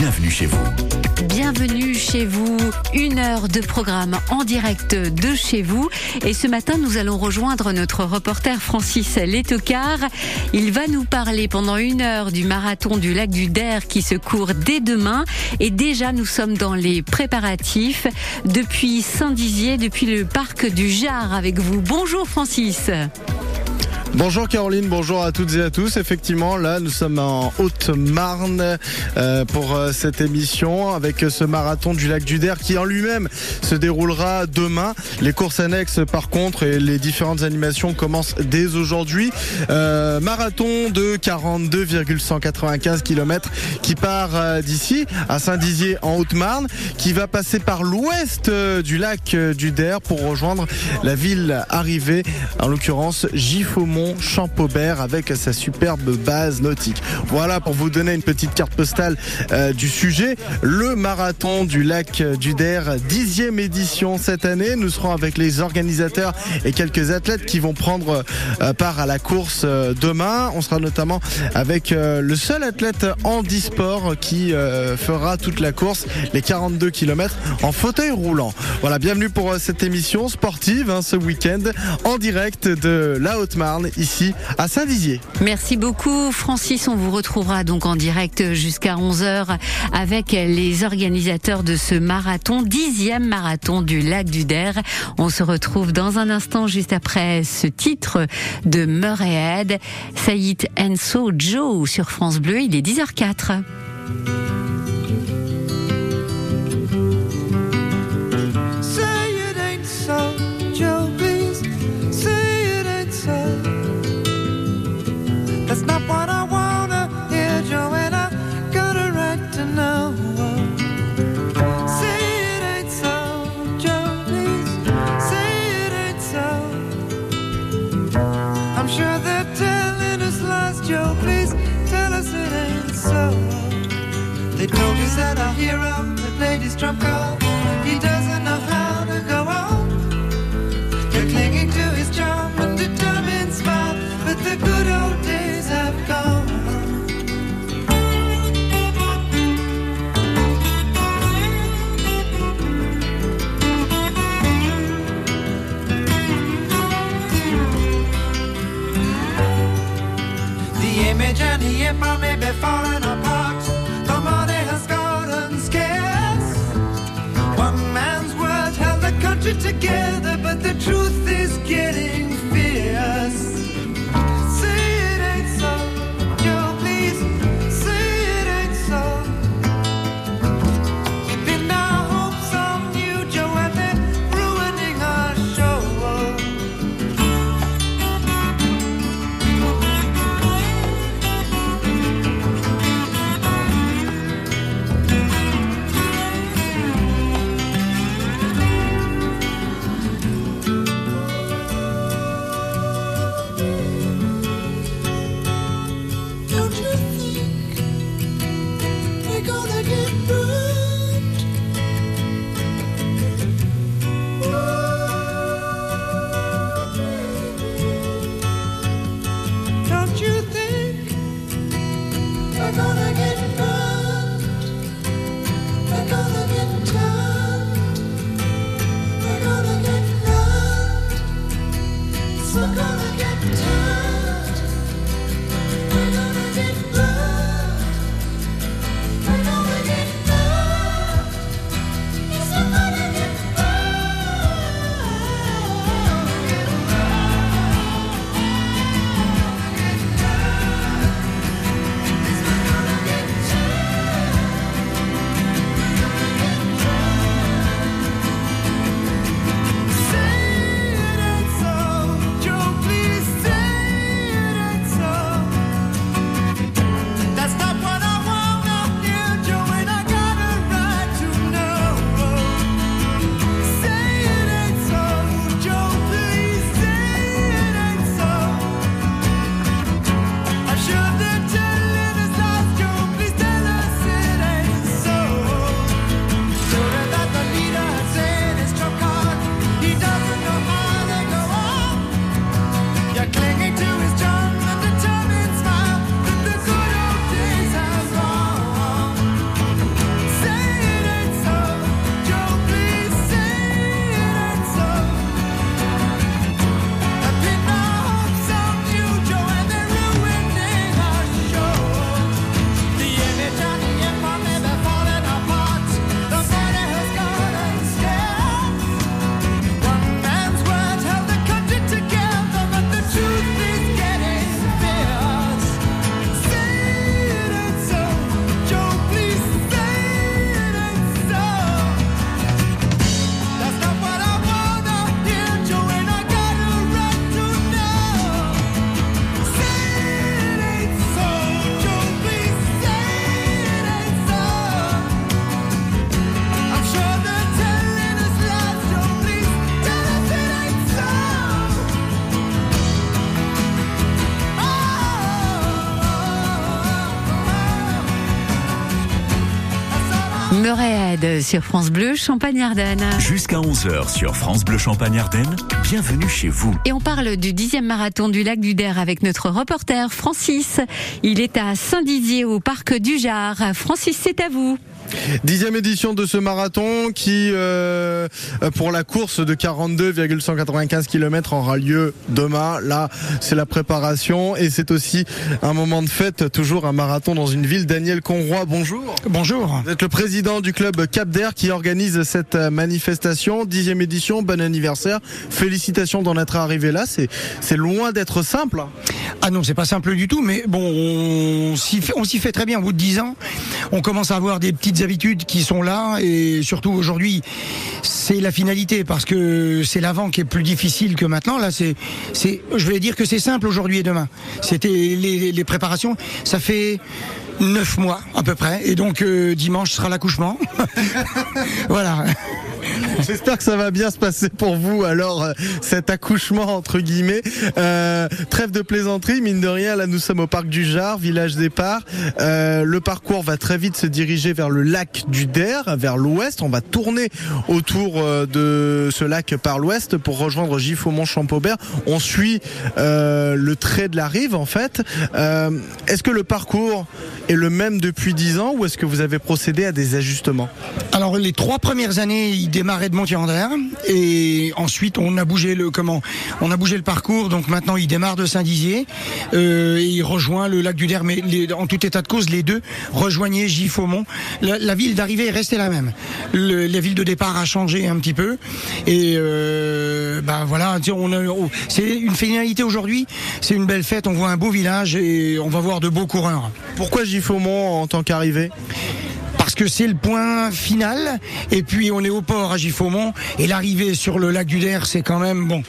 bienvenue chez vous. Bienvenue chez vous, une heure de programme en direct de chez vous. Et ce matin, nous allons rejoindre notre reporter Francis Letocard. Il va nous parler pendant une heure du marathon du lac du Der qui se court dès demain. Et déjà, nous sommes dans les préparatifs depuis Saint-Dizier, depuis le parc du Jard avec vous. Bonjour Francis. Bonjour Caroline, bonjour à toutes et à tous. Effectivement, là, nous sommes en Haute-Marne euh, pour euh, cette émission avec ce marathon du lac du Der qui en lui-même se déroulera demain. Les courses annexes, par contre, et les différentes animations commencent dès aujourd'hui. Euh, marathon de 42,195 km qui part d'ici à Saint-Dizier en Haute-Marne, qui va passer par l'ouest du lac du Der pour rejoindre la ville arrivée, en l'occurrence Giffaumont Champaubert avec sa superbe base nautique. Voilà pour vous donner une petite carte postale euh, du sujet. Le marathon du lac du Der, dixième édition cette année. Nous serons avec les organisateurs et quelques athlètes qui vont prendre euh, part à la course euh, demain. On sera notamment avec le seul athlète handisport qui fera toute la course, les 42 km en fauteuil roulant. Voilà, bienvenue pour cette émission sportive hein, ce week-end en direct de la Haute-Marne ici à Saint-Dizier. Merci beaucoup Francis, on vous retrouvera donc en direct jusqu'à 11h avec les organisateurs de ce marathon, dixième marathon du lac du Der. On se retrouve dans un instant juste après ce titre de Murray Saïd Enso Joe sur France Bleu, il est 10h04. drop call. He doesn't know how to go on. You're clinging to his charm and determined smile, but the good old days have gone. The image and he hit me before together, but the truth is getting sur France Bleu, Champagne-Ardenne. Jusqu'à 11h sur France Bleu Champagne-Ardenne, bienvenue chez vous. Et on parle du dixième marathon du lac du Der avec notre reporter Francis. Il est à Saint-Dizier au parc du Jard. Francis, c'est à vous. Dixième édition de ce marathon qui, euh, pour la course de 42,195 km, aura lieu demain. Là, c'est la préparation et c'est aussi un moment de fête, toujours un marathon dans une ville. Daniel Conroy, bonjour. Bonjour. Vous êtes le président du club Cap d'Air qui organise cette manifestation. Dixième édition, bon anniversaire. Félicitations d'en être arrivé là. C'est, loin d'être simple. Ah non, c'est pas simple du tout, mais bon, on s'y fait, on s'y fait très bien. Au bout de dix ans, on commence à avoir des petites habitudes qui sont là et surtout aujourd'hui, c'est la finalité parce que c'est l'avant qui est plus difficile que maintenant. Là, c'est, c'est, je vais dire que c'est simple aujourd'hui et demain. C'était les, préparations. Ça fait neuf mois à peu près et donc euh, dimanche sera l'accouchement. voilà. J'espère que ça va bien se passer pour vous. Alors, euh, cet accouchement entre guillemets, euh, trêve de plaisanterie, mine de rien. Là, nous sommes au parc du Jard, village départ. Euh, le parcours va très vite se diriger vers le lac du Der, vers l'ouest. On va tourner autour euh, de ce lac par l'ouest pour rejoindre Giffaumont-Champaubert. On suit euh, le trait de la rive, en fait. Euh, est-ce que le parcours est le même depuis 10 ans ou est-ce que vous avez procédé à des ajustements? Alors les trois premières années, il démarrait de Montier-Ander et ensuite on a bougé le comment On a bougé le parcours. Donc maintenant il démarre de Saint-Dizier euh, et il rejoint le lac du Der. Mais les, en tout état de cause, les deux rejoignaient Giffaumont. La, la ville d'arrivée est restée la même. Le, la ville de départ a changé un petit peu et euh, ben voilà, on a, c'est une finalité aujourd'hui. C'est une belle fête. On voit un beau village et on va voir de beaux coureurs. Pourquoi Giffaumont en tant qu'arrivée? Parce que c'est le point final. Et puis on est au port à Giffaumont et l'arrivée sur le lac du Der, c'est quand même bon.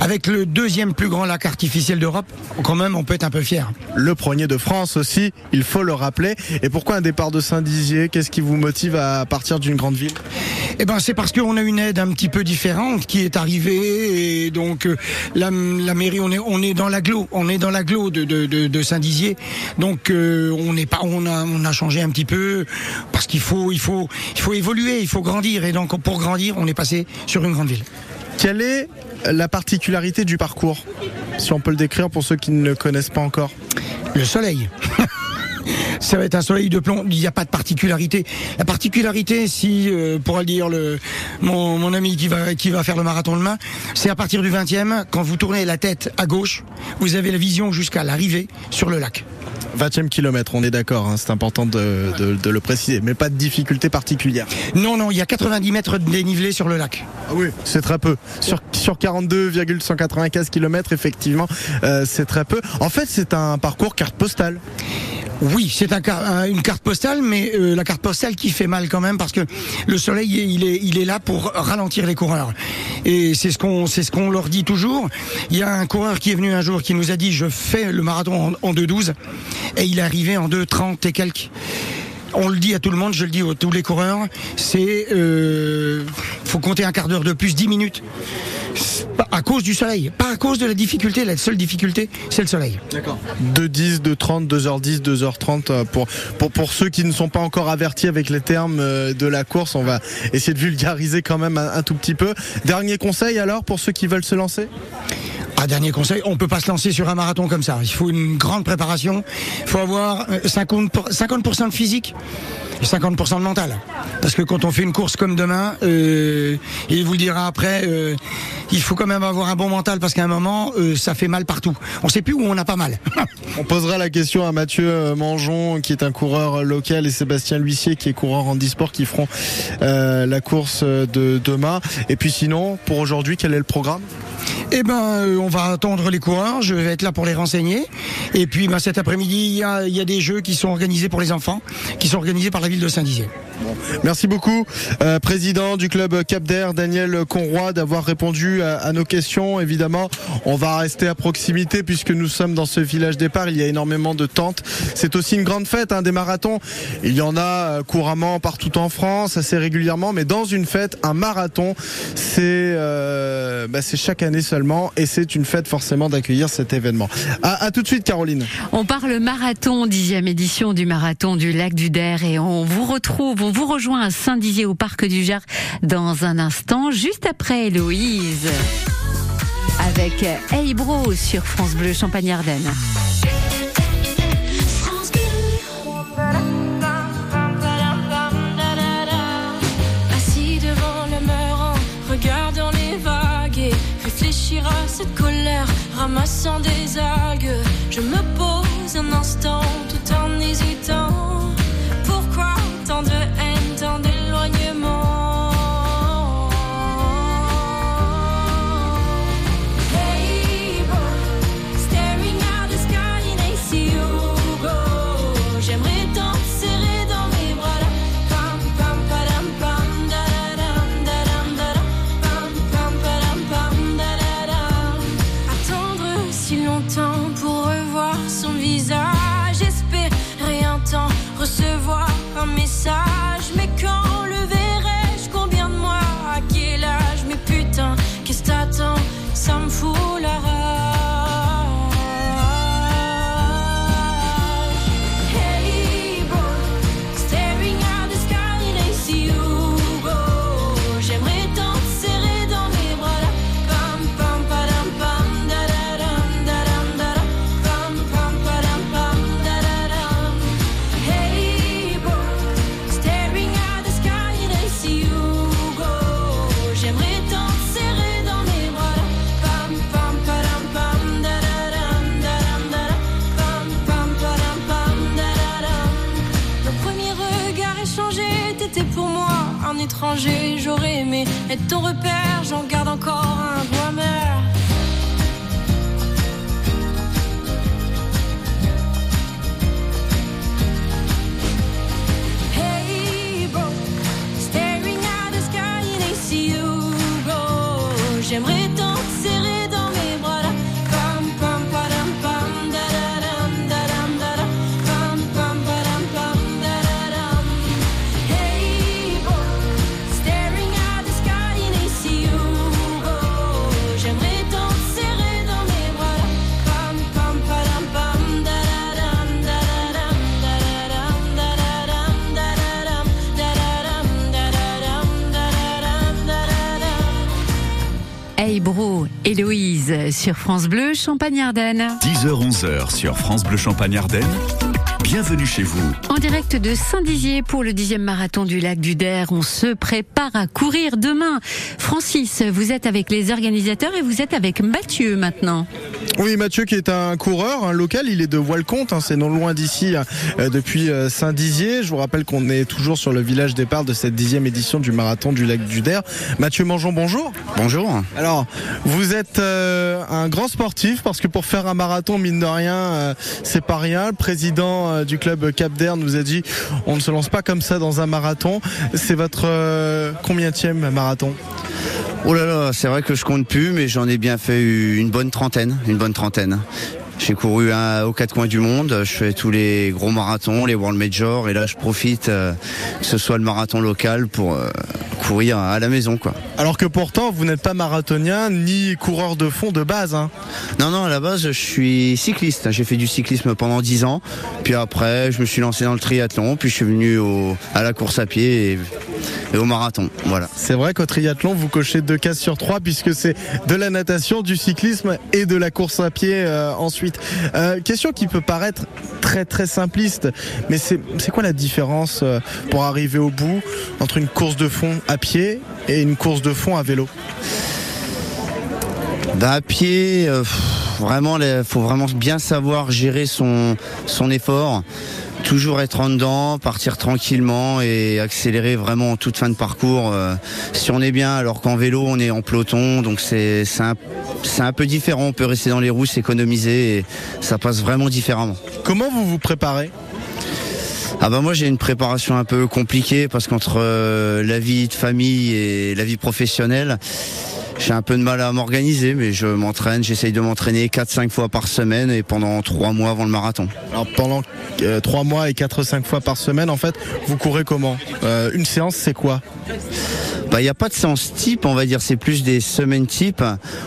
Avec le deuxième plus grand lac artificiel d'Europe, quand même, on peut être un peu fier. Le premier de France aussi, il faut le rappeler. Et pourquoi un départ de Saint-Dizier? Qu'est-ce qui vous motive à partir d'une grande ville? Eh ben, c'est parce qu'on a une aide un petit peu différente qui est arrivée et donc euh, la, la mairie, on est on est dans l'agglo, on est dans l'agglo de, de, de, de Saint-Dizier. Donc euh, on n'est pas, on a on a changé un petit peu parce qu'il faut il faut il faut évoluer, il faut grandir et donc pour grandir, on est passé sur une grande ville. Quelle est la particularité du parcours Si on peut le décrire pour ceux qui ne le connaissent pas encore? Le soleil. ça va être un soleil de plomb. Il n'y a pas de particularité. La particularité, si euh, pourra le dire le, mon, mon, ami qui va qui va faire le marathon demain, c'est à partir du 20e, quand vous tournez la tête à gauche, vous avez la vision jusqu'à l'arrivée sur le lac. 20e kilomètre, on est d'accord, hein, c'est important de, de, de, le préciser, mais pas de difficulté particulière. Non, non, il y a 90 mètres de dénivelé sur le lac. Ah oui, c'est très peu. Sur, sur 42,195 km, effectivement, euh, c'est très peu. En fait, c'est un parcours carte postale. Oui, c'est un, un, une carte postale, mais euh, la carte postale qui fait mal quand même parce que le soleil il est il est là pour ralentir les coureurs et c'est ce qu'on c'est ce qu'on leur dit toujours. Il y a un coureur qui est venu un jour qui nous a dit je fais le marathon en, en 2,12 et il est arrivé en 2,30 et quelques on le dit à tout le monde, je le dis à tous les coureurs, c'est euh, faut compter un quart d'heure de plus, 10 minutes. À cause du soleil, pas à cause de la difficulté. La seule difficulté, c'est le soleil. D'accord. 2h10, 2h30, 2h10, 2h30 pour, pour, pour ceux qui ne sont pas encore avertis avec les termes euh, de la course. On va essayer de vulgariser quand même un, un tout petit peu. Dernier conseil alors pour ceux qui veulent se lancer? Ah, dernier conseil, on peut pas se lancer sur un marathon comme ça. Il faut une grande préparation. Il faut avoir 50%, 50 de physique 50% de mental. Parce que quand on fait une course comme demain, euh, il vous le dira après, euh, il faut quand même avoir un bon mental parce qu'à un moment, euh, ça fait mal partout. On sait plus où on a pas mal. on posera la question à Mathieu Mangeon, qui est un coureur local, et Sébastien L'Huissier, qui est coureur en e-sport, qui feront la course de demain. Et puis sinon, pour aujourd'hui, quel est le programme? Eh ben, euh, on va attendre les coureurs. Je vais être là pour les renseigner. Et puis, ben, cet après-midi, il y a, y a, des jeux qui sont organisés pour les enfants, qui sont organisés par la ville de Saint-Dizier. Merci beaucoup, euh, président du club Cap d'Air, Daniel Conroy, d'avoir répondu à, nos questions. Évidemment, on va rester à proximité puisque nous sommes dans ce village départ. Il y a énormément de tentes. C'est aussi une grande fête, hein, des marathons. Il y en a couramment partout en France, assez régulièrement, mais dans une fête, un marathon, c'est euh, bah, chaque année seulement. Et c'est une fête forcément d'accueillir cet événement. À, à tout de suite, Caroline. On parle marathon, dixième édition du marathon du lac du Der et on vous retrouve, on vous rejoint à Saint-Dizier au parc du Gers dans un instant, juste après Héloïse. Avec Hey Bro sur France Bleu Champagne-Ardenne. Assis devant le mur en regardant les vagues et réfléchir à cette colère, ramassant des algues. Je me pose un instant tout en hésitant. Sur France Bleu Champagne-Ardenne. 10h-11h sur France Bleu Champagne-Ardenne. Bienvenue chez vous. En direct de Saint-Dizier pour le dixième marathon du lac du Der, on se prépare à courir demain. Francis, vous êtes avec les organisateurs et vous êtes avec Mathieu maintenant. Oui, Mathieu qui est un coureur, un local, il est de Voilcompte, hein, c'est non loin d'ici euh, depuis euh, Saint-Dizier. Je vous rappelle qu'on est toujours sur le village départ de cette dixième édition du marathon du lac du Der. Mathieu Mangeon, bonjour. Bonjour. Alors, vous êtes euh, un grand sportif parce que pour faire un marathon, mine de rien, euh, c'est pas rien. Le président du club Cap d'Air nous a dit on ne se lance pas comme ça dans un marathon. C'est votre euh, combienième marathon? Oh là là, c'est vrai que je compte plus, mais j'en ai bien fait une bonne trentaine, une bonne trentaine. J'ai couru un, aux quatre coins du monde, je fais tous les gros marathons, les World Majors, et là je profite euh, que ce soit le marathon local pour euh, courir à la maison, quoi. Alors que pourtant, vous n'êtes pas marathonien ni coureur de fond de base. Hein. Non, non, à la base, je suis cycliste. J'ai fait du cyclisme pendant 10 ans. Puis après, je me suis lancé dans le triathlon. Puis je suis venu au, à la course à pied et, et au marathon. Voilà. C'est vrai qu'au triathlon, vous cochez deux cases sur trois puisque c'est de la natation, du cyclisme et de la course à pied euh, ensuite. Euh, question qui peut paraître très très simpliste, mais c'est quoi la différence euh, pour arriver au bout entre une course de fond à pied et une course de fond à vélo? Bah, à pied, euh, vraiment, il faut vraiment bien savoir gérer son effort. Toujours être en dedans, partir tranquillement et accélérer vraiment en toute fin de parcours. euh, si on est bien, alors qu'en vélo, on est en peloton, donc c'est c'est un, c'est un peu différent. On peut rester dans les roues, s'économiser et ça passe vraiment différemment. Comment vous vous préparez? Ah bah moi j'ai une préparation un peu compliquée parce qu'entre euh, la vie de famille et la vie professionnelle, j'ai un peu de mal à m'organiser, mais je m'entraîne, j'essaye de m'entraîner 4-5 fois par semaine et pendant 3 mois avant le marathon. Alors pendant euh, trois mois et 4-5 fois par semaine, en fait, vous courez comment? Euh, Une séance, c'est quoi? Bah, il n'y a pas de séance type, on va dire, c'est plus des semaines type.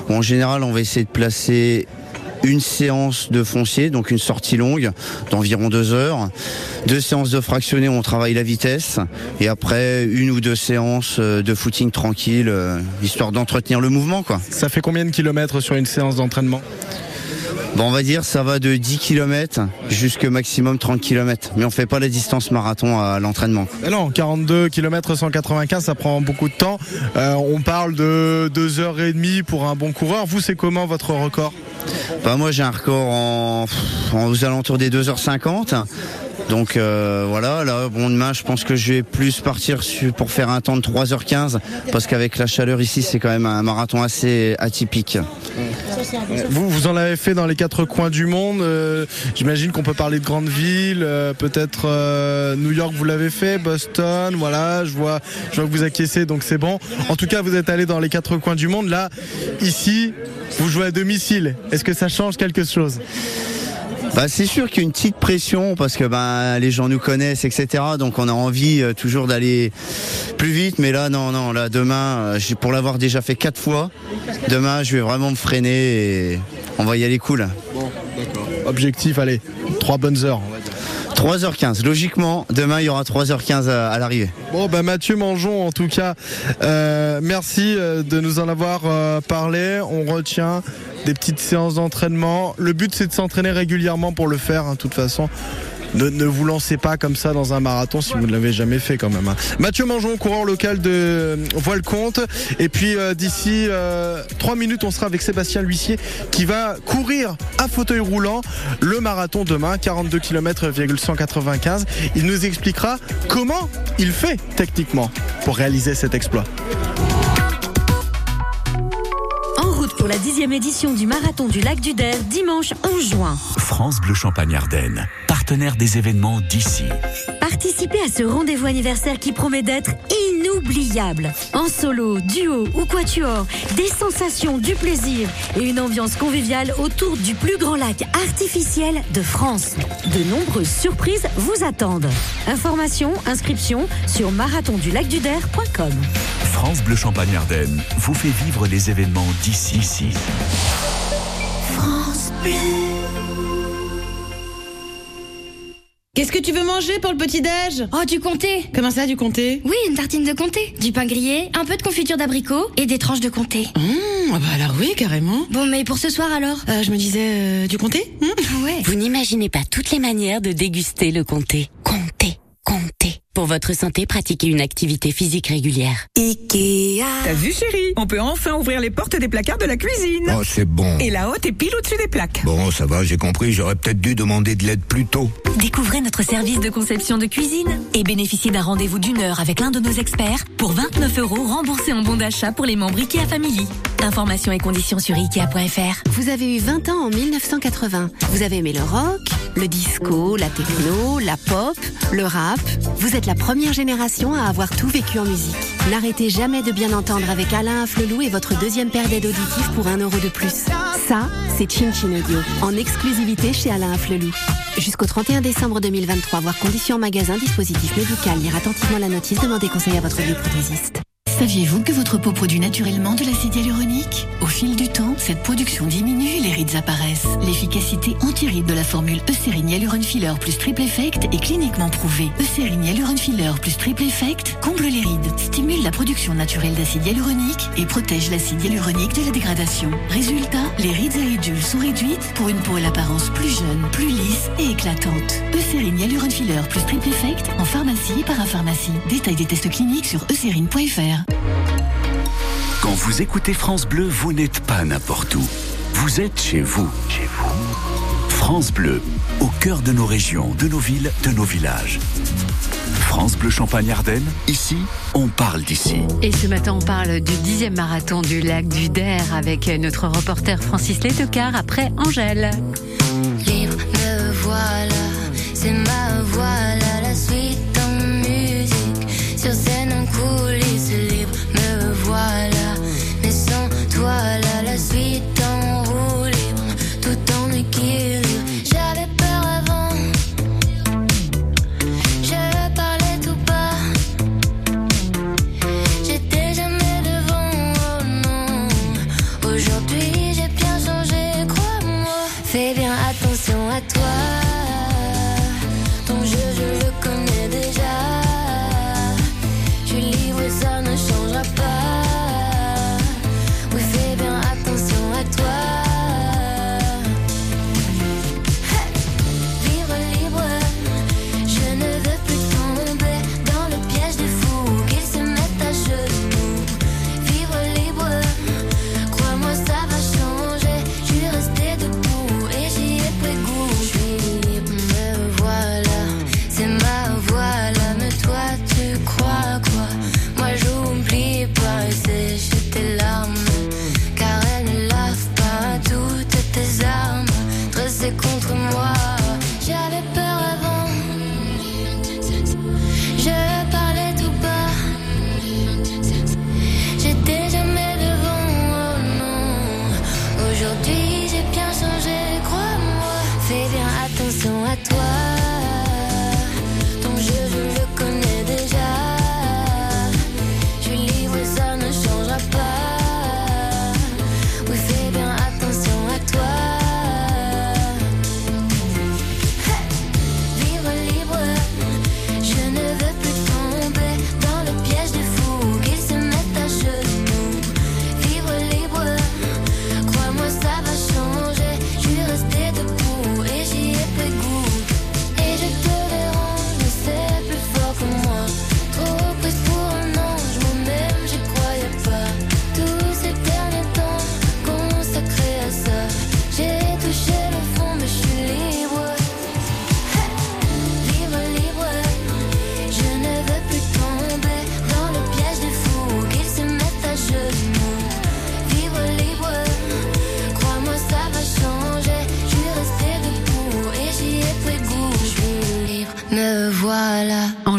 Où en général, on va essayer de placer une séance de foncier, donc une sortie longue d'environ deux heures, deux séances de fractionné où on travaille la vitesse, et après une ou deux séances euh, de footing tranquille, euh, histoire d'entretenir le mouvement, quoi. Ça fait combien de kilomètres sur une séance d'entraînement? Bon, on va dire ça va de 10 km jusqu'au maximum 30 km, mais on fait pas la distance marathon à l'entraînement. Non, 42 km 195, ça prend beaucoup de temps. Euh, on parle de 2h30 pour un bon coureur. Vous, c'est comment votre record? Bah, moi j'ai un record en, en aux alentours des 2h50. Donc euh, voilà, là bon demain je pense que je vais plus partir pour faire un temps de 3h15 parce qu'avec la chaleur ici c'est quand même un marathon assez atypique. Vous, vous en avez fait dans les quatre coins du monde. euh, J'imagine qu'on peut parler de grandes villes, euh, peut-être New York, vous l'avez fait, Boston, voilà. Je vois, je vois que vous acquiescez, donc c'est bon. En tout cas, vous êtes allé dans les quatre coins du monde. Là, ici, vous jouez à domicile. Que ça change quelque chose Bah, c'est sûr qu'il y a une petite pression parce que bah, les gens nous connaissent, etc. Donc on a envie euh, toujours d'aller plus vite. Mais là, non, non, là demain, euh, pour l'avoir déjà fait quatre fois, demain je vais vraiment me freiner et on va y aller cool. Objectif, allez, trois bonnes heures. on va dire. 3h15, logiquement, demain il y aura 3h15 à, l'arrivée. Bon, bah Mathieu Mangeon, en tout cas, euh, merci euh, de nous en avoir euh, parlé. On retient des petites séances d'entraînement. Le but, c'est de s'entraîner régulièrement pour le faire, hein, de toute façon. Ne, vous lancez pas comme ça dans un marathon si vous ne l'avez jamais fait quand même. hein. Mathieu Mangeon, coureur local de Voile-Comte. Et puis euh, d'ici euh, trois minutes, on sera avec Sébastien L'Huissier qui va courir à fauteuil roulant le marathon demain, 42 km 195. Il nous expliquera comment il fait techniquement pour réaliser cet exploit. Pour la dixième édition du marathon du lac du Der, dimanche 11 juin. France Bleu Champagne Ardenne, partenaire des événements d'ici. Participez à ce rendez-vous anniversaire qui promet d'être inoubliable. En solo, duo ou quatuor, des sensations, du plaisir et une ambiance conviviale autour du plus grand lac artificiel de France. De nombreuses surprises vous attendent. Informations, inscriptions sur marathondulacduder.com. France Bleu Champagne Ardenne vous fait vivre les événements d'ici. ici. Qu'est-ce que tu veux manger pour le petit-déj Oh, du comté Comment ça, du comté? Oui, une tartine de comté, du pain grillé, un peu de confiture d'abricot et des tranches de comté. Mmh, ah bah alors oui, carrément. Bon, mais pour ce soir alors? Euh, je me disais, euh, du comté? Mmh. Ah ouais. Vous n'imaginez pas toutes les manières de déguster le comté. Comté, comté. Pour votre santé, pratiquez une activité physique régulière. Ikea. T'as vu chérie? On peut enfin ouvrir les portes des placards de la cuisine. Oh, c'est bon. Et la haute est pile au-dessus des plaques. Bon, ça va, j'ai compris, j'aurais peut-être dû demander de l'aide plus tôt. Découvrez notre service de conception de cuisine et bénéficiez d'un rendez-vous d'une heure avec l'un de nos experts pour 29 euros remboursés en bon d'achat pour les membres IKEA Family. Informations et conditions sur ikea.fr. Vous avez eu 20 ans en 1980. Vous avez aimé le rock, le disco, la techno, la pop, le rap. Vous la première génération à avoir tout vécu en musique. N'arrêtez jamais de bien entendre avec Alain Afflelou et votre deuxième paire d'aides auditives pour 1 euro de plus. Ça, c'est Chin Chin Audio, en exclusivité chez Alain Afflelou. Jusqu'au 31 décembre 2023, voir conditions magasin, dispositif médical, lire attentivement la notice, demandez conseil à votre bioprothésiste. Saviez-vous que votre peau produit naturellement de l'acide hyaluronique? Au fil du temps, cette production diminue et les rides apparaissent. L'efficacité anti-rides de la formule Eucérine Hyaluron Filler plus Triple Effect est cliniquement prouvée. Eucérine Hyaluron Filler plus Triple Effect comble les rides, stimule la production naturelle d'acide hyaluronique et protège l'acide hyaluronique de la dégradation. Résultat, les rides et ridules sont réduites pour une peau à l'apparence plus jeune, plus lisse et éclatante. Eucérine Hyaluron Filler plus Triple Effect en pharmacie et parapharmacie. Détail des tests cliniques sur eucérine.fr. Quand vous écoutez France Bleu, vous n'êtes pas n'importe où. Vous êtes chez vous. Chez vous. France Bleu, au cœur de nos régions, de nos villes, de nos villages. France Bleu Champagne Ardenne, ici, on parle d'ici. Et ce matin, on parle du dixième marathon du lac du Der avec notre reporter Francis Letocard après Angèle. Libre, me voilà, c'est ma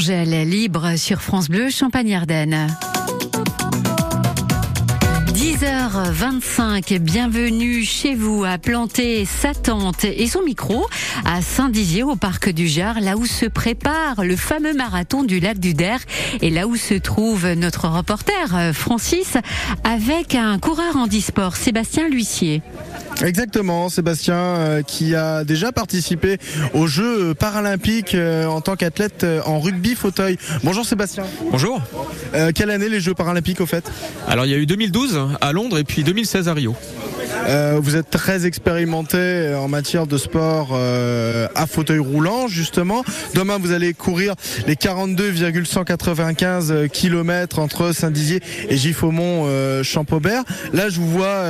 Angèle, libre sur France Bleu, Champagne-Ardenne. 10h25, bienvenue chez vous à planter sa tente et son micro à Saint-Dizier au parc du Jard, là où se prépare le fameux marathon du lac du Der et là où se trouve notre reporter euh, Francis avec un coureur en e-sport, Sébastien L'Huissier. Exactement, Sébastien euh, qui a déjà participé aux Jeux paralympiques euh, en tant qu'athlète euh, en rugby fauteuil. Bonjour Sébastien. Bonjour. Quelle année les Jeux paralympiques au fait? Alors il y a eu 2012 à Londres et puis 2016 à Rio. Vous êtes très expérimenté en matière de sport à fauteuil roulant justement. Demain vous allez courir les 42,195 km entre Saint-Dizier et Giffaumont euh, Champaubert. Là je vous vois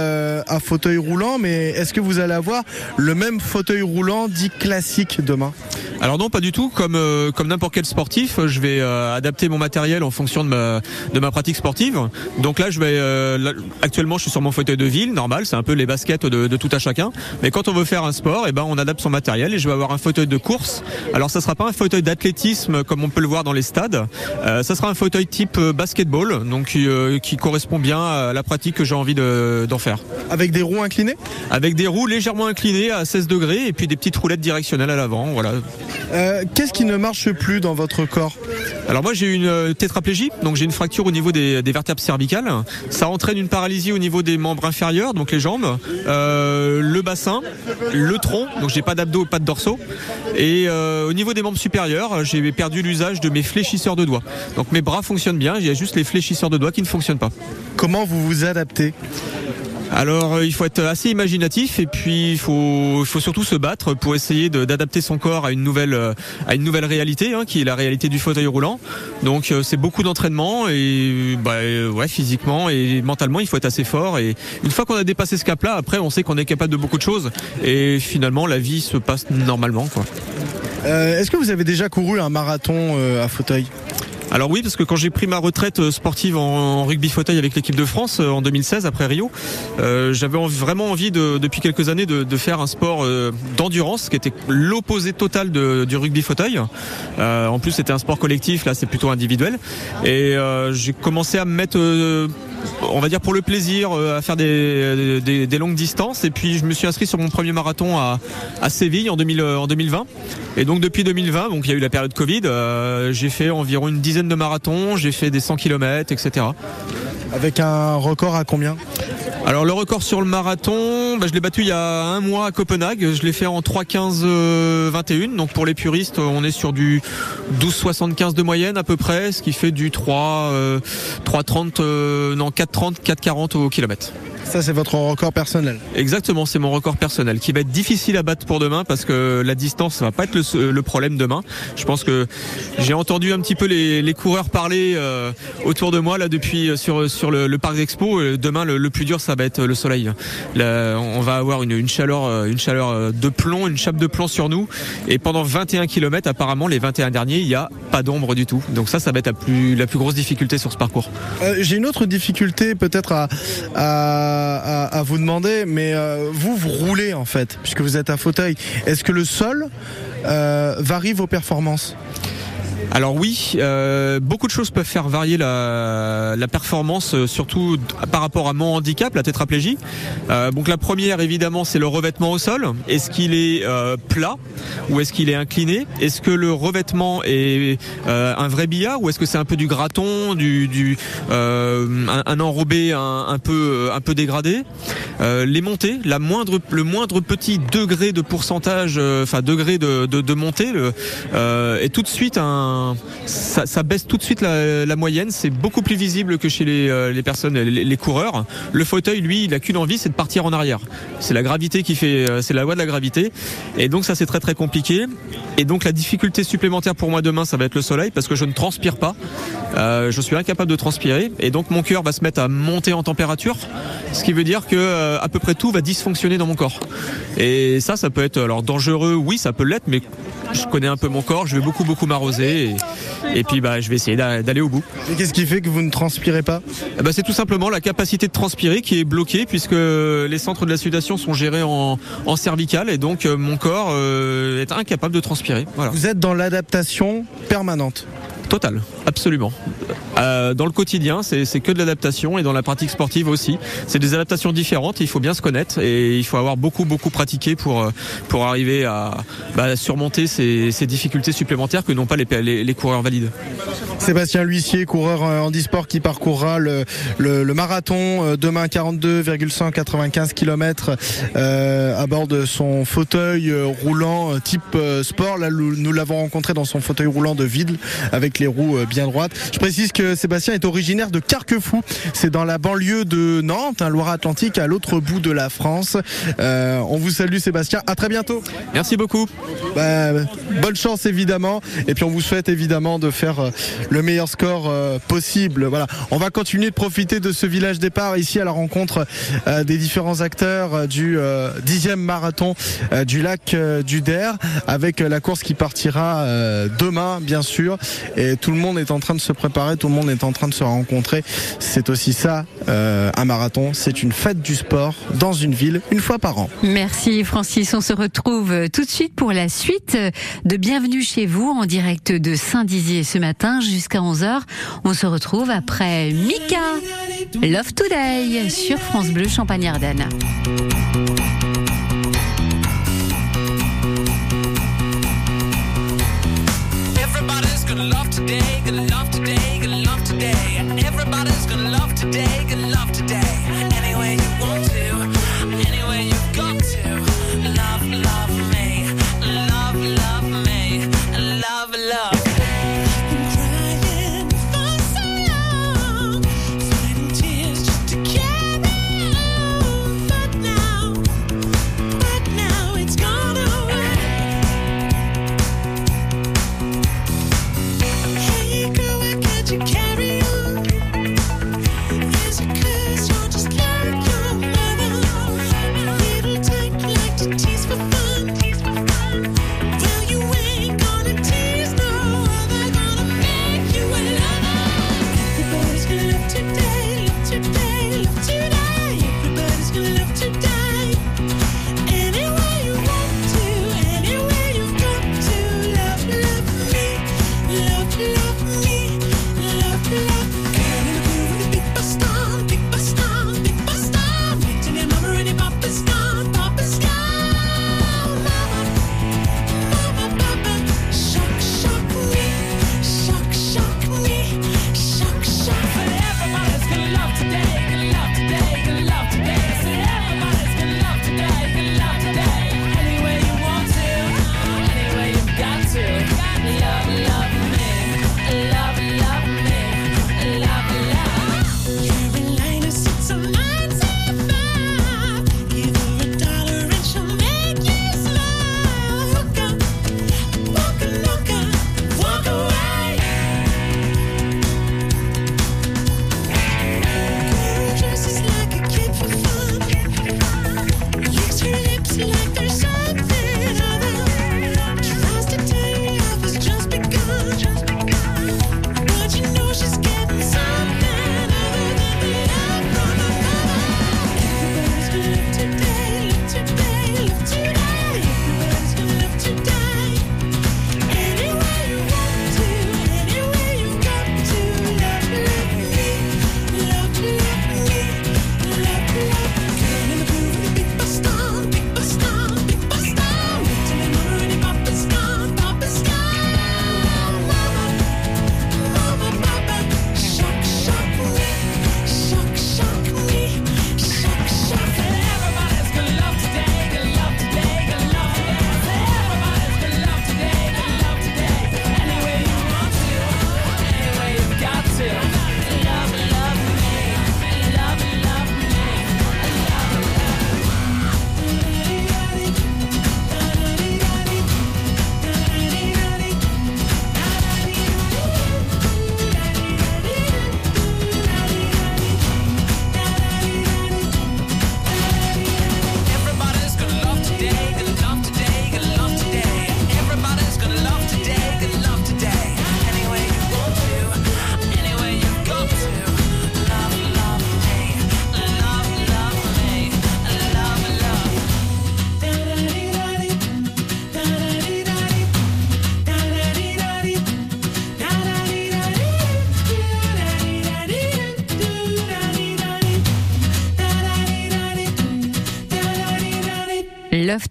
à fauteuil roulant mais est-ce que vous allez avoir le même fauteuil roulant dit classique demain? Alors non, pas du tout. Comme euh, comme n'importe quel sportif, je vais euh, adapter mon matériel en fonction de ma de ma pratique sportive. Donc là, je vais euh, là, actuellement, je suis sur mon fauteuil de ville, normal. C'est un peu les baskets de, de tout à chacun. Mais quand on veut faire un sport, eh ben on adapte son matériel et je vais avoir un fauteuil de course. Alors ça sera pas un fauteuil d'athlétisme comme on peut le voir dans les stades. Ça sera un fauteuil type basketball, donc qui, qui correspond bien à la pratique que j'ai envie de- d'en faire. Avec des roues inclinées? Avec des roues légèrement inclinées à 16 degrés et puis des petites roulettes directionnelles à l'avant. Voilà. Euh, Qu'est-ce qui ne marche plus dans votre corps? Alors moi j'ai une euh, tétraplégie, donc j'ai une fracture au niveau des, des vertèbres cervicales. Ça entraîne une paralysie au niveau des membres inférieurs, donc les jambes, euh, le bassin, le tronc, donc j'ai pas d'abdos, pas de dorsaux. Et euh, au niveau des membres supérieurs, j'ai perdu l'usage de mes fléchisseurs de doigts. Donc mes bras fonctionnent bien, il y a juste les fléchisseurs de doigts qui ne fonctionnent pas. Comment vous vous adaptez? Alors euh, il faut être assez imaginatif et puis il faut, surtout se battre pour essayer d'adapter son corps à une nouvelle, euh, à une nouvelle réalité hein, qui est la réalité du fauteuil roulant. Donc euh, c'est beaucoup d'entraînement et bah, ouais, physiquement et mentalement il faut être assez fort et une fois qu'on a dépassé ce cap-là, après on sait qu'on est capable de beaucoup de choses et finalement la vie se passe normalement. Euh, Est-ce que vous avez déjà couru un marathon à fauteuil? Alors oui, parce que quand j'ai pris ma retraite euh, sportive en, rugby fauteuil avec l'équipe de France euh, en 2016 après Rio, euh, j'avais vraiment envie de, depuis quelques années de, faire un sport d'endurance qui était l'opposé total du rugby fauteuil. En plus, c'était un sport collectif, là c'est plutôt individuel. Et j'ai commencé à me mettre, on va dire pour le plaisir, à faire des, longues distances. Et puis je me suis inscrit sur mon premier marathon à, Séville en, 2000, en 2020. Et donc depuis 2020, donc il y a eu la période Covid, j'ai fait environ une dizaine de marathons, j'ai fait des 100 km, etc. Avec un record à combien Alors le record sur le marathon, bah, je l'ai battu il y a un mois à Copenhague. Je l'ai fait en 3,15 euh, 21. Donc pour les puristes, on est sur du 12,75 de moyenne à peu près, ce qui fait du 3 euh, 3,30 euh, non 4,30 4,40 au kilomètre. Ça, c'est votre record personnel. Exactement, c'est mon record personnel qui va être difficile à battre pour demain parce que la distance ça va pas être le, problème demain. Je pense que j'ai entendu un petit peu les, les coureurs parler euh, autour de moi là depuis euh, sur sur le, parc d'expo. Euh, Demain, le, plus dur, ça va être le soleil. On va avoir une, chaleur euh, une chaleur euh, de plomb, une chape de plomb sur nous. Et pendant 21 km, apparemment, les 21 derniers, il y a pas d'ombre du tout. Donc ça, ça va être la plus grosse difficulté sur ce parcours. Euh, J'ai une autre difficulté peut-être à, vous demander, mais euh, vous, vous roulez en fait, puisque vous êtes à fauteuil. Est-ce que le sol euh, varie vos performances? Alors oui, euh, beaucoup de choses peuvent faire varier la, la performance, euh, surtout par rapport à mon handicap, la tétraplégie. Euh, donc la première, évidemment, c'est le revêtement au sol. Est-ce qu'il est euh, plat ou est-ce qu'il est incliné? Est-ce que le revêtement est euh, un vrai billard ou est-ce que c'est un peu du graton, du, du euh, un, un enrobé un, un peu un peu dégradé? Les montées, la moindre le moindre petit degré de pourcentage, enfin degré de, de, de montée, le, est tout de suite un ça, baisse tout de suite la, moyenne. C'est beaucoup plus visible que chez les, euh, personnes, les, coureurs. Le fauteuil, lui, il a qu'une envie, c'est de partir en arrière. C'est la gravité qui fait, euh, c'est la loi de la gravité. Et donc ça, c'est très très compliqué. Et donc la difficulté supplémentaire pour moi demain, ça va être le soleil parce que je ne transpire pas. Euh, je suis incapable de transpirer et donc mon cœur va se mettre à monter en température, ce qui veut dire que à peu près tout va dysfonctionner dans mon corps. Et ça, ça peut être alors dangereux, oui, ça peut l'être, mais je connais un peu mon corps, je vais beaucoup beaucoup m'arroser et, et puis bah je vais essayer d'a- d'aller au bout. Et qu'est-ce qui fait que vous ne transpirez pas? Ben, c'est tout simplement la capacité de transpirer qui est bloquée puisque les centres de la sudation sont gérés en, en cervical et donc euh, mon corps euh, est incapable de transpirer. Voilà. Vous êtes dans l'adaptation permanente. Total, absolument. Euh, dans le quotidien, c'est que de l'adaptation et dans la pratique sportive aussi. C'est des adaptations différentes. Il faut bien se connaître et il faut avoir beaucoup beaucoup pratiqué pour euh, pour arriver à bah, surmonter ces, difficultés supplémentaires que n'ont pas les, coureurs valides. Sébastien L'huissier, coureur euh, handisport qui parcourra le, marathon demain 42,195 km à bord de son fauteuil roulant type sport. Là, nous l'avons rencontré dans son fauteuil roulant de vide avec les roues euh, bien droites. Je précise que Sébastien est originaire de Carquefou. C'est dans la banlieue de Nantes, hein, Loire-Atlantique, à l'autre bout de la France. Euh, on vous salue Sébastien. À très bientôt. Merci beaucoup. Bah, bonne chance évidemment. Et puis on vous souhaite évidemment de faire euh, le meilleur score possible. Voilà. On va continuer de profiter de ce village départ ici à la rencontre des différents acteurs du euh, dixième marathon du lac du Der avec la course qui partira demain bien sûr. Et tout le monde est en train de se préparer, tout le monde est en train de se rencontrer. C'est aussi ça euh, un marathon. C'est une fête du sport dans une ville une fois par an. Merci Francis, on se retrouve tout de suite pour la suite de Bienvenue chez vous en direct de Saint-Dizier ce matin jusqu'à 11h. On se retrouve après Mika, Love Today sur France Bleu Champagne-Ardenne. Gonna love today, gonna love today, gonna love today. Everybody's gonna love today, gonna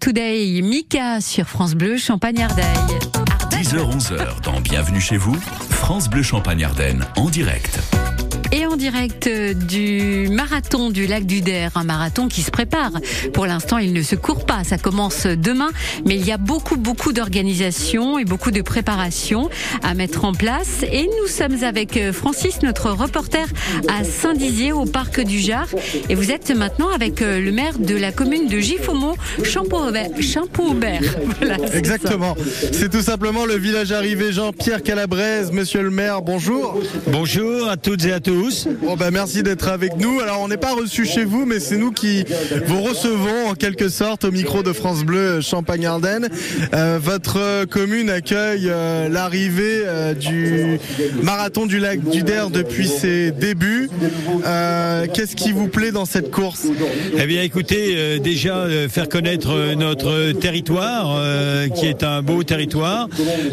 Today, Mika sur France Bleu, Champagne-Ardenne. 10h-11h dans Bienvenue chez vous, France Bleu Champagne-Ardenne en direct. Direct euh, du marathon du lac du Der, un marathon qui se prépare. Pour l'instant, il ne se court pas, ça commence demain, mais il y a beaucoup, beaucoup d'organisation et beaucoup de préparation à mettre en place. Et nous sommes avec euh, Francis, notre reporter à Saint-Dizier, au parc du Jard. Et vous êtes maintenant avec euh, le maire de la commune de Giffaumont, Champeau-Aubert. Champeau-Aubert. Voilà. Exactement. C'est tout simplement le village arrivé Jean-Pierre Calabrese. Monsieur le maire, bonjour. Bonjour à toutes et à tous. Bon ben merci d'être avec nous. Alors on n'est pas reçu chez vous, mais c'est nous qui vous recevons en quelque sorte au micro de France Bleu Champagne-Ardenne. Euh, votre commune accueille euh, l'arrivée euh, du marathon du lac du Der depuis ses débuts. Euh, Qu'est-ce qui vous plaît dans cette course? Eh bien, écoutez, euh, déjà euh, faire connaître euh, notre territoire, euh, qui est un beau territoire,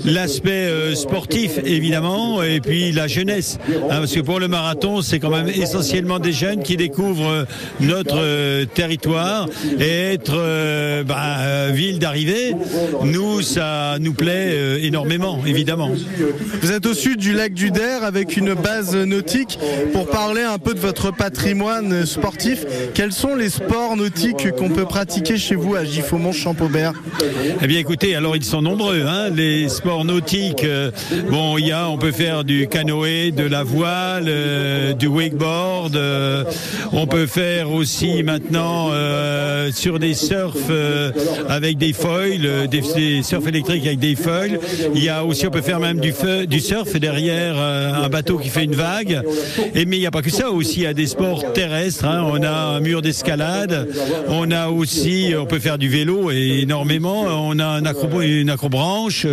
l'aspect euh, sportif évidemment, et puis la jeunesse, hein, parce que pour le marathon, c'est quand même essentiellement des jeunes qui découvrent euh, notre euh, territoire et être euh, bah, ville d'arrivée. Nous, ça nous plaît énormément, évidemment. Vous êtes au sud du lac du Der avec une base nautique. Pour parler un peu de votre patrimoine sportif, quels sont les sports nautiques qu'on peut pratiquer chez vous à Giffaumont-Champaubert Eh bien, écoutez, alors ils sont nombreux, hein, les sports nautiques. bon, il y a, on peut faire du canoë, de la voile, euh, du wakeboard. euh, on peut faire aussi maintenant euh, sur des surfs euh, avec des foils, des, des surfs électriques avec des foils. Il y a aussi, on peut faire même du, surf derrière un bateau qui fait une vague. Et mais il n'y a pas que ça aussi. Il y a des sports terrestres. hein. On a un mur d'escalade. On a aussi, on peut faire du vélo et énormément. On a un acro- une acrobranche.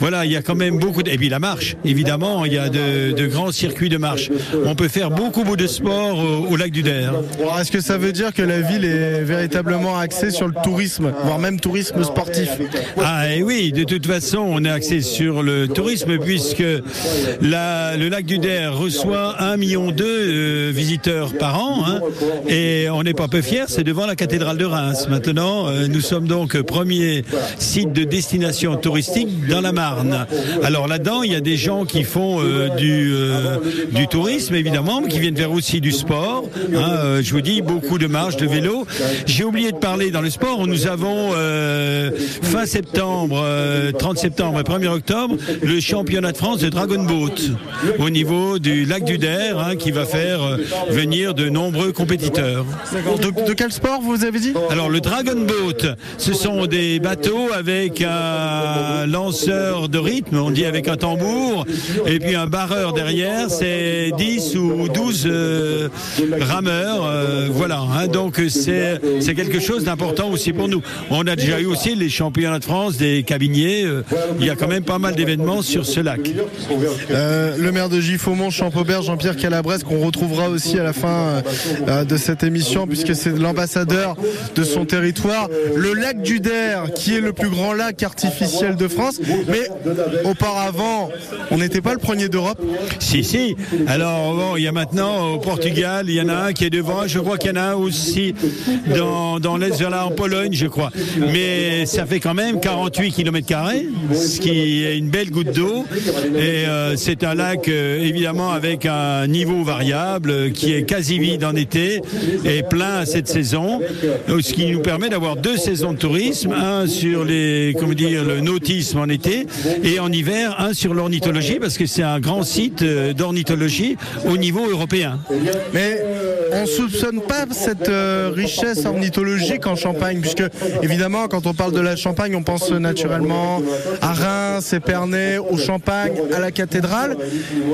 voilà, il y a quand même beaucoup. De... Et puis la marche, évidemment. Il y a de, grands circuits de marche. Peut faire beaucoup, beaucoup de sport au, au lac du Der. Est-ce que ça veut dire que la ville est véritablement axée sur le tourisme, voire même tourisme sportif Ah et oui, de toute façon, on est axé sur le tourisme puisque la- le lac du Der reçoit 1,2 million de visiteurs par an hein, et on n'est pas peu fiers, c'est devant la cathédrale de Reims. Maintenant, euh, nous sommes donc premier site de destination touristique dans la Marne. Alors là-dedans, il y a des gens qui font euh, du, euh, du tourisme évidemment, mais qui viennent faire aussi du sport. hein, euh, je vous dis, beaucoup de marches, de vélo. J'ai oublié de parler dans le sport, nous avons euh, fin septembre, euh, 30 septembre et 1er octobre, le championnat de France de Dragon Boat au niveau du lac du Der hein, qui va faire euh, venir de nombreux compétiteurs. De, de quel sport vous avez dit? Alors le Dragon Boat, ce sont des bateaux avec un lanceur de rythme, on dit avec un tambour, et puis un barreur derrière, c'est 10 ou 12 euh, rameurs, euh, voilà. hein. donc c'est quelque chose d'important aussi pour nous. On a déjà eu aussi les championnats de France des cabiniers, euh, il y a quand même pas mal d'événements sur ce lac. Euh, le maire de Giffaumont, Champaubert, Jean-Pierre Calabrese, qu'on retrouvera aussi à la fin euh, de cette émission, puisque c'est l'ambassadeur de son territoire. Le lac du Der, qui est le plus grand lac artificiel de France. Mais auparavant, on n'était pas le premier d'Europe. Si, si. Alors, il y a maintenant au Portugal, il y en a un qui est devant. Je crois qu'il y en a un aussi dans, dans l'Est, en Pologne, je crois. Mais ça fait quand même 48 km, ce qui est une belle goutte d'eau. Et euh, c'est un lac, euh, évidemment, avec un niveau variable, euh, qui est quasi vide en été et plein à cette saison. Ce qui nous permet d'avoir deux saisons de tourisme. Un sur les, comment dire, le nautisme en été et en hiver, un sur l'ornithologie, parce que c'est un grand site d'ornithologie au niveau européen. Mais on soupçonne pas cette euh, richesse ornithologique en Champagne, puisque évidemment, quand on parle de la Champagne, on pense naturellement à Reims, Épernay, au Champagne, à la cathédrale.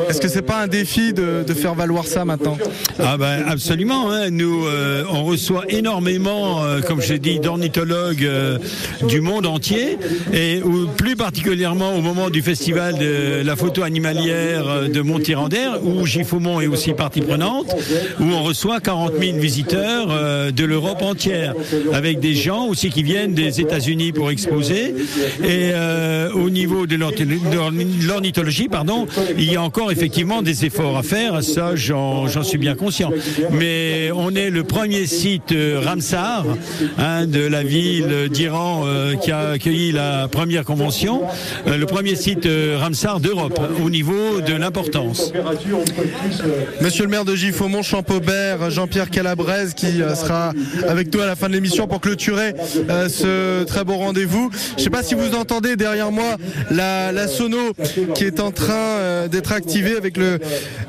Est-ce que c'est pas un défi de, faire valoir ça maintenant? Ah ben absolument. hein. Nous, euh, on reçoit énormément, euh, comme je dis, d'ornithologues euh, du monde entier, et plus particulièrement au moment du festival de la photo animalière de Montirandère, où Giffaumont est aussi partie prenante, où on reçoit reçoit 40 000 visiteurs euh, de l'Europe entière, avec des gens aussi qui viennent des États-Unis pour exposer. Et euh, au niveau de l'orni- de l'ornithologie, pardon, il y a encore effectivement des efforts à faire. Ça, j'en suis bien conscient. Mais on est le premier site euh, Ramsar hein, de la ville d'Iran qui a accueilli la première convention, le premier site Ramsar d'Europe au niveau de l'importance. Monsieur le maire de Giffaumont, Champaubert, Jean-Pierre Calabrese, qui euh, sera avec nous à la fin de l'émission pour clôturer euh, ce très beau rendez-vous. Je ne sais pas si vous entendez derrière moi la, sono qui est en train euh, d'être activée avec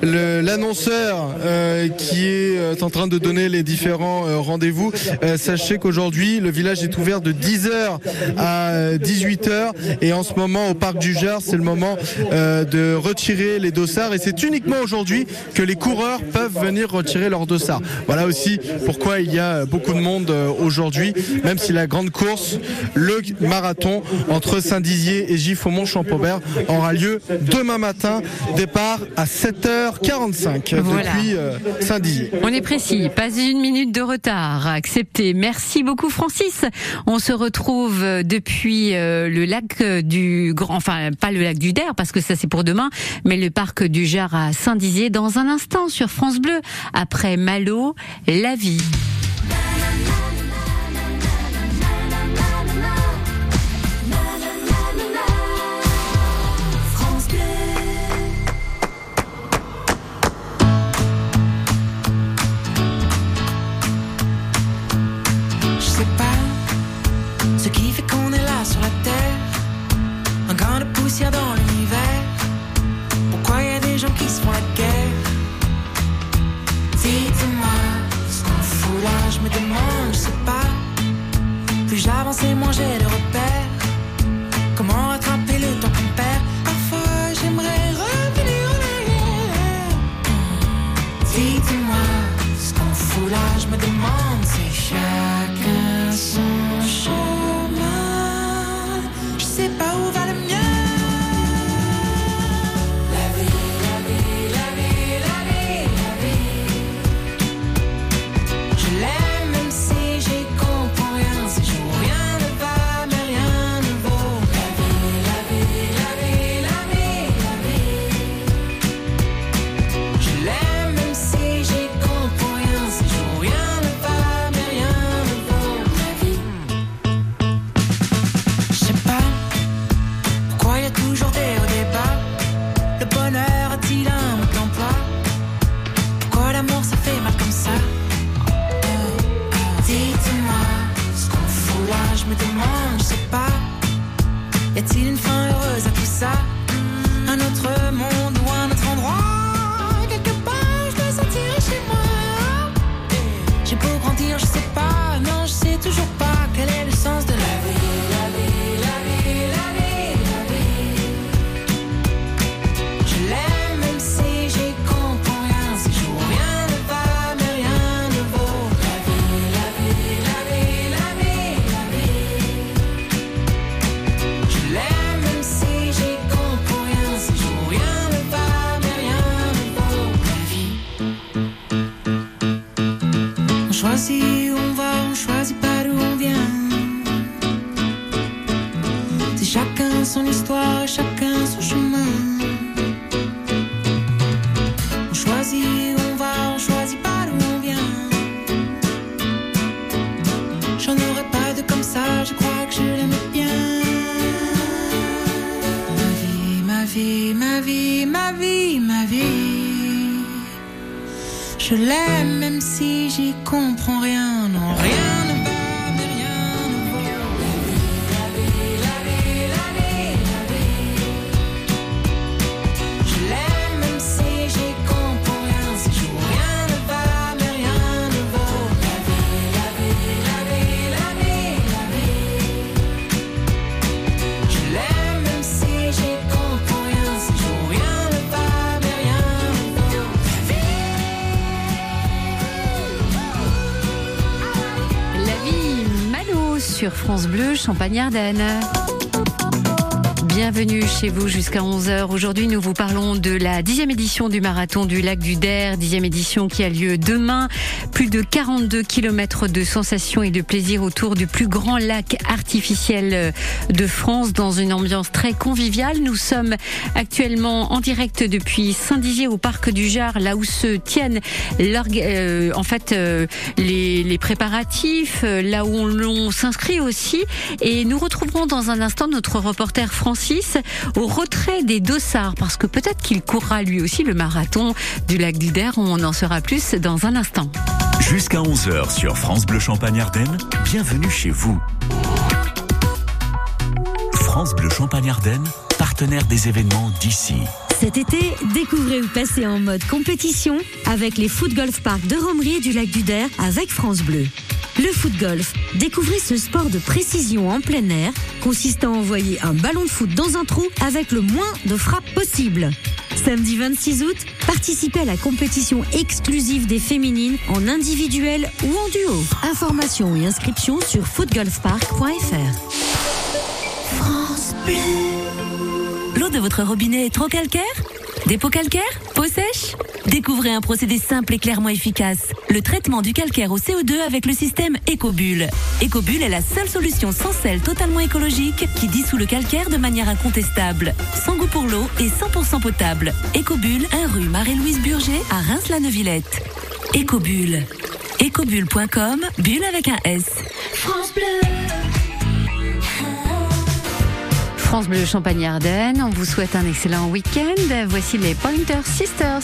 l'annonceur euh, qui est euh, en train de donner les différents euh, rendez-vous. Euh, sachez qu'aujourd'hui, le village est ouvert de 10h à 18h et en ce moment au parc du Gers, c'est le moment euh, de retirer les dossards et c'est uniquement aujourd'hui que les coureurs peuvent venir retirer leurs dossards. Voilà aussi pourquoi il y a beaucoup de monde euh, aujourd'hui, même si la grande course, le marathon entre Saint-Dizier et Giffaumont-Champaubert aura lieu demain matin, départ à 7h45 Voilà. depuis euh, Saint-Dizier. On est précis, pas une minute de retard. Accepté. Merci beaucoup Francis. On se retrouve euh, depuis le lac du Grand, enfin pas le lac du Der parce que ça c'est pour demain, mais le parc du Gard à Saint-Dizier dans un instant sur France Bleu. Après Malo, la vie. Je sais pas ce qui fait qu'on est là sur la terre. Un grain de poussière dans l'univers. Pourquoi y a des gens qui se font la guerre? Je me demande, je sais pas. Plus j'avance et moins j'ai de repères. Comment rattraper le temps qu'on perd? Parfois j'aimerais revenir en arrière. Dites-moi ce qu'on fout là, je me demande, c'est chacun j'y comprends rien, France Bleu Champagne-Ardenne. Bienvenue chez vous jusqu'à 11h. Aujourd'hui, nous vous parlons de la dixième édition du marathon du lac du Der, dixième édition qui a lieu demain. Plus de 42 kilomètres de sensations et de plaisir autour du plus grand lac artificiel de France dans une ambiance très conviviale. Nous sommes actuellement en direct depuis Saint-Dizier au parc du Jard, là où se tiennent euh, en fait euh, les, les préparatifs, euh, là où on, l'on s'inscrit aussi. Et nous retrouverons dans un instant notre reporter Au retrait des dossards, parce que peut-être qu'il courra lui aussi le marathon du lac Der. On en saura plus dans un instant. Jusqu'à 11h sur France Bleu Champagne Ardenne, bienvenue chez vous. France Bleu Champagne Ardenne, partenaire des événements d'ici. Cet été, découvrez ou passez en mode compétition avec les foot golf de Romery et du lac du Der avec France Bleu. Le foot golf, découvrez ce sport de précision en plein air consistant à envoyer un ballon de foot dans un trou avec le moins de frappes possible. Samedi 26 août, participez à la compétition exclusive des féminines en individuel ou en duo. Informations et inscriptions sur footgolfpark.fr. France Bleu. L'eau de votre robinet est trop calcaire? Dépôt calcaire Peau sèche? Découvrez un procédé simple et clairement efficace. Le traitement du calcaire au CO2 avec le système Ecobulle. Ecobulle est la seule solution sans sel totalement écologique qui dissout le calcaire de manière incontestable. Sans goût pour l'eau et 100% potable. Ecobulle, 1 rue Marie-Louise Burger à Reims-la-Neuvillette. Ecobulle. Ecobulle.com, bulle avec un S. France Bleu. France Bleu Champagne Ardenne, on vous souhaite un excellent week-end. Voici les Pointer Sisters.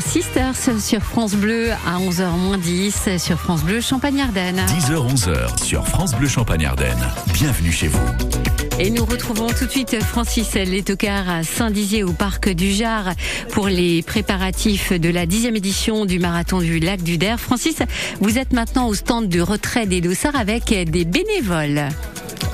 Sisters sur France Bleu à 11h10 sur France Bleu Champagne-Ardenne. 10h-11h sur France Bleu Champagne-Ardenne. Bienvenue chez vous. Et nous retrouvons tout de suite Francis Létocard à Saint-Dizier au parc du Jard pour les préparatifs de la dixième édition du marathon du lac du Der. Francis, vous êtes maintenant au stand du retrait des dossards avec des bénévoles.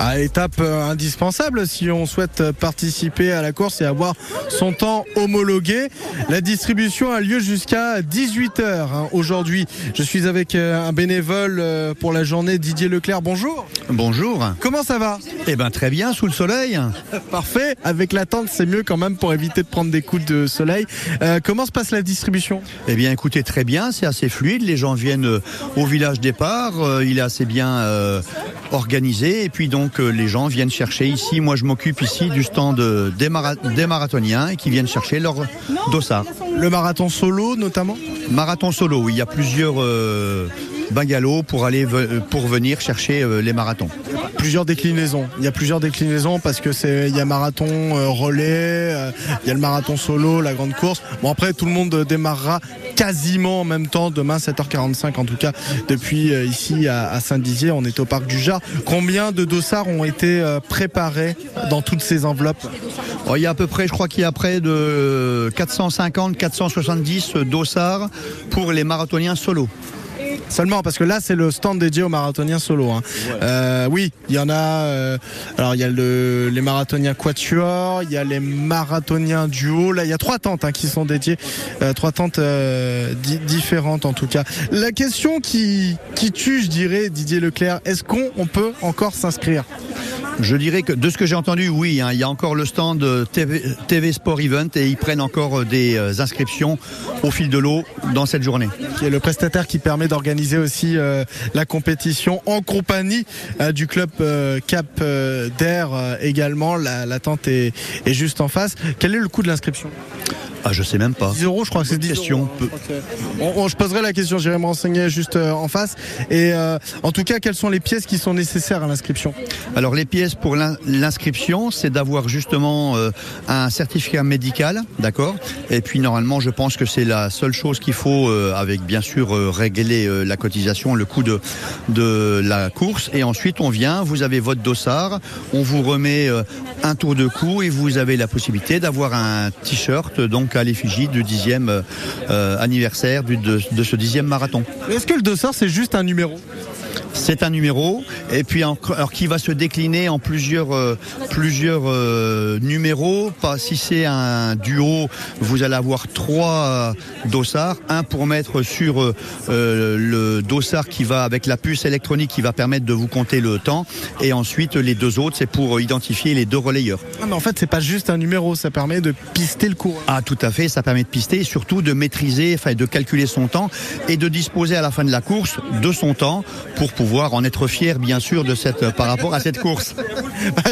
À étape euh, indispensable si on souhaite participer à la course et avoir son temps homologué. La distribution a lieu jusqu'à 18h hein, aujourd'hui. Je suis avec euh, un bénévole euh, pour la journée, Didier Leclerc. Bonjour. Bonjour. Comment ça va? Eh ben très bien, sous le soleil. Parfait. Avec la tente, c'est mieux quand même pour éviter de prendre des coups de soleil. Euh, comment se passe la distribution? Eh bien écoutez, très bien, c'est assez fluide. Les gens viennent au village départ, il est assez bien euh, organisé. Et puis donc euh, les gens viennent chercher ici. Moi je m'occupe ici du stand euh, des, mara- des marathoniens et qui viennent chercher leur dossard. Le marathon solo notamment? Marathon solo, oui, il y a plusieurs euh, bungalows pour aller ve- pour venir chercher euh, les marathons. Plusieurs déclinaisons. Il y a plusieurs déclinaisons parce que c'est il y a marathon euh, relais, euh, il y a le marathon solo, la grande course. Bon après tout le monde euh, démarrera quasiment en même temps demain 7h45 en tout cas depuis euh, ici à, à Saint-Dizier. On est au parc du Jard. Combien de dossards ont été euh, préparés dans toutes ces enveloppes? Oh, il y a à peu près, je crois qu'il y a près de 450-470 dossards pour les marathoniens solo. Seulement parce que là c'est le stand dédié aux marathoniens solo. hein. Euh, oui, il y en a. euh, alors il y a le- les marathoniens quatuor, il y a les marathoniens duo. Là il y a trois tentes hein, qui sont dédiées, euh, trois tentes di- différentes en tout cas. La question qui qui tue, je dirais, Didier Leclerc, est-ce qu'on on peut encore s'inscrire? Je dirais que de ce que j'ai entendu, oui, hein, il y a encore le stand TV, TV Sport Event et ils prennent encore des inscriptions au fil de l'eau dans cette journée. qui est le prestataire qui permet d'organiser aussi euh, la compétition en compagnie euh, du club euh, Cap d'Air également. La, tente est juste en face. Quel est le coût de l'inscription? Ah, je sais même pas. 10 euros, je crois que c'est 10 Question. euros. On- on- je poserai la question, j'irai me renseigner juste euh, en face. Et euh, en tout cas, quelles sont les pièces qui sont nécessaires à l'inscription? Alors les pièces pour l'in- l'inscription, c'est d'avoir justement euh, un certificat médical, d'accord? Et puis normalement, je pense que c'est la seule chose qu'il faut, euh, avec bien sûr régler la cotisation, le coût de, de la course. Et ensuite, on vient, vous avez votre dossard, on vous remet un tour de cou et vous avez la possibilité d'avoir un t-shirt donc à l'effigie du dixième euh, euh, anniversaire de ce dixième marathon. Est-ce que le dossard, c'est juste un numéro? C'est un numéro et puis alors, qui va se décliner en plusieurs euh, plusieurs euh, numéros. Pas si c'est un duo, vous allez avoir trois euh, dossards, un pour mettre sur le dossard qui va avec la puce électronique qui va permettre de vous compter le temps et ensuite les deux autres c'est pour identifier les deux relayeurs. Ah, mais en fait, c'est pas juste un numéro, ça permet de pister le cours. Ah, tout à fait, ça permet de pister et surtout de maîtriser, enfin de calculer son temps et de disposer à la fin de la course de son temps pour pouvoir en être fier, bien sûr, de cette, par rapport à cette course. Bah,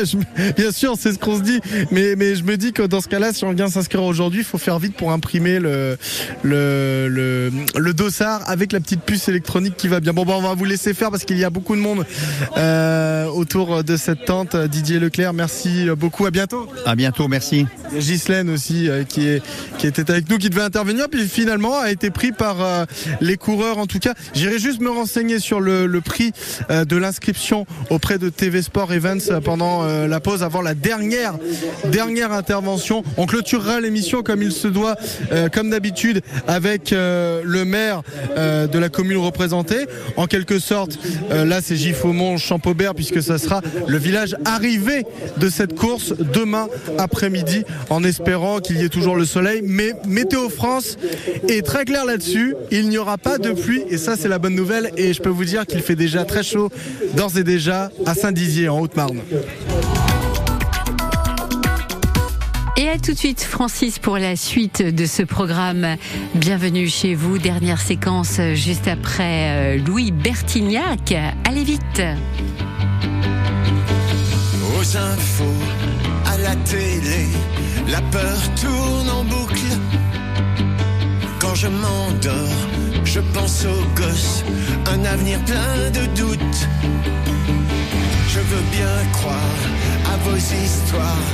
bien sûr, c'est ce qu'on se dit, mais, mais je me dis que dans ce cas-là, si on vient s'inscrire aujourd'hui, il faut faire vite pour imprimer le, le, le, le dossard avec la petite puce électronique qui va bien. Bon, bah, on va vous laisser faire parce qu'il y a beaucoup de monde euh, autour de cette tente. Didier Leclerc, merci beaucoup, à bientôt. À bientôt, merci. Ghislaine aussi euh, qui, est, qui était avec nous, qui devait intervenir, puis finalement a été pris par euh, les coureurs en tout cas. J'irai juste me renseigner sur le, le prix euh, de l'inscription auprès de TV Sport Events euh, pendant euh, la pause, avant la dernière, dernière intervention. On clôturera l'émission comme il se doit, comme d'habitude, avec le maire de la commune représentée. En quelque sorte, là c'est Giffaumont, Champaubert, puisque ça sera le village arrivé de cette course demain après-midi, en espérant qu'il y ait toujours le soleil. Mais Météo France est très clair là-dessus. Il n'y aura pas de pluie, et ça c'est la bonne nouvelle. Et je peux vous dire qu'il fait déjà très chaud, d'ores et déjà, à Saint-Dizier, en Haute-Marne. Et à tout de suite, Francis, pour la suite de ce programme. Bienvenue chez vous. Dernière séquence juste après euh, Louis Bertignac. Allez vite. Aux infos, à la télé, la peur tourne en boucle. Quand je m'endors, je pense aux gosses, un avenir plein de doutes. Je veux bien croire à vos histoires,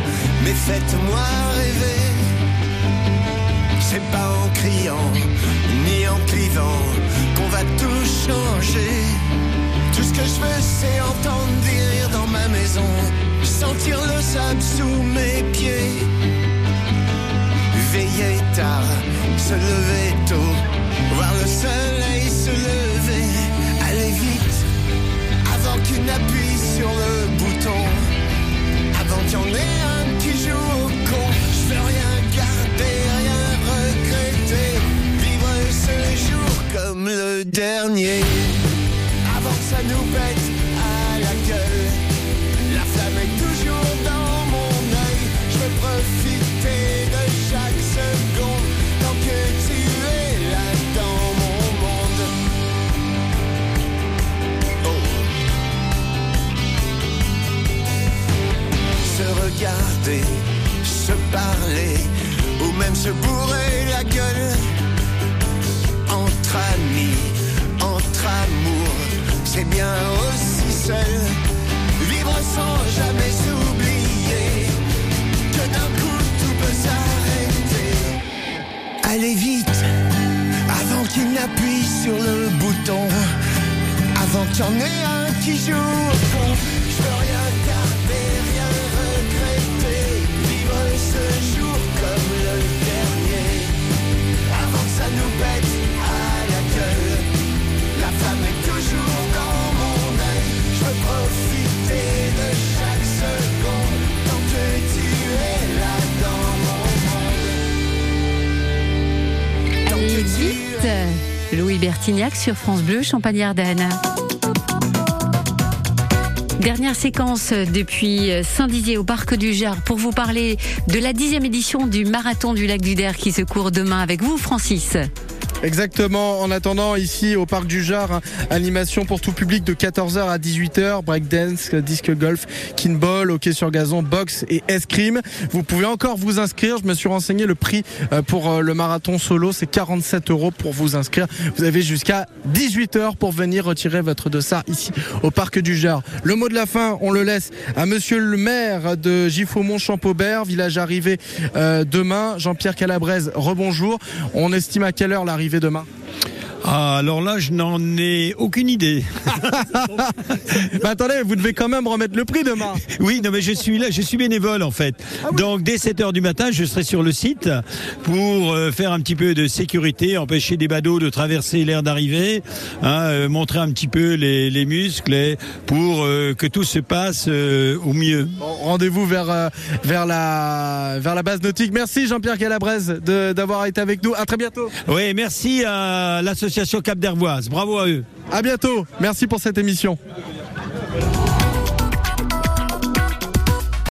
mais faites-moi rêver. C'est pas en criant, ni en clivant, qu'on va tout changer. Tout ce que je veux, c'est entendre des rires dans ma maison, sentir le sable sous mes pieds. Veiller tard, se lever tôt, voir le soleil se lever, aller vite, avant qu'il n'appuie sur le bouton, avant qu'il y en ait un qui joue au con. Je veux rien garder, rien regretter, vivre ce jour comme le dernier, avant que ça nous pète regarder, se parler, ou même se bourrer la gueule. Entre amis, entre amours, c'est bien aussi seul. Vivre sans jamais s'oublier que d'un coup tout peut s'arrêter. Allez vite, avant qu'il n'appuie sur le bouton, avant qu'il y en ait un qui joue. Sur France Bleu, Champagne-Ardenne. Dernière séquence depuis Saint-Dizier au Parc du Jard pour vous parler de la dixième édition du Marathon du Lac du Der qui se court demain avec vous, Francis. Exactement. En attendant, ici au parc du Jard, hein, animation pour tout public de 14h à 18h, breakdance, disque golf, kinball, hockey sur gazon, boxe et escrime. Vous pouvez encore vous inscrire. Je me suis renseigné le prix euh, pour euh, le marathon solo, c'est 47 euros pour vous inscrire. Vous avez jusqu'à 18h pour venir retirer votre dossard ici au parc du Jard. Le mot de la fin, on le laisse à monsieur le maire de Giffaumont-Champaubert, village arrivé euh, demain. Jean-Pierre Calabrese, rebonjour. On estime à quelle heure l'arrivée demain Ah, alors là, je n'en ai aucune idée. Bah attendez, vous devez quand même remettre le prix demain. Oui, non, mais je suis là, je suis bénévole en fait. Donc dès 7 heures du matin, je serai sur le site pour euh, faire un petit peu de sécurité, empêcher des badauds de traverser l'aire d'arrivée, hein, euh, montrer un petit peu les, les muscles et pour euh, que tout se passe euh, au mieux. Bon, Rendez-vous vers euh, vers la vers la base nautique. Merci Jean-Pierre Calabrese d'avoir été avec nous. À très bientôt. Oui, merci à l'association Cap d'Hervoise. Bravo à eux. À bientôt. Merci pour cette émission.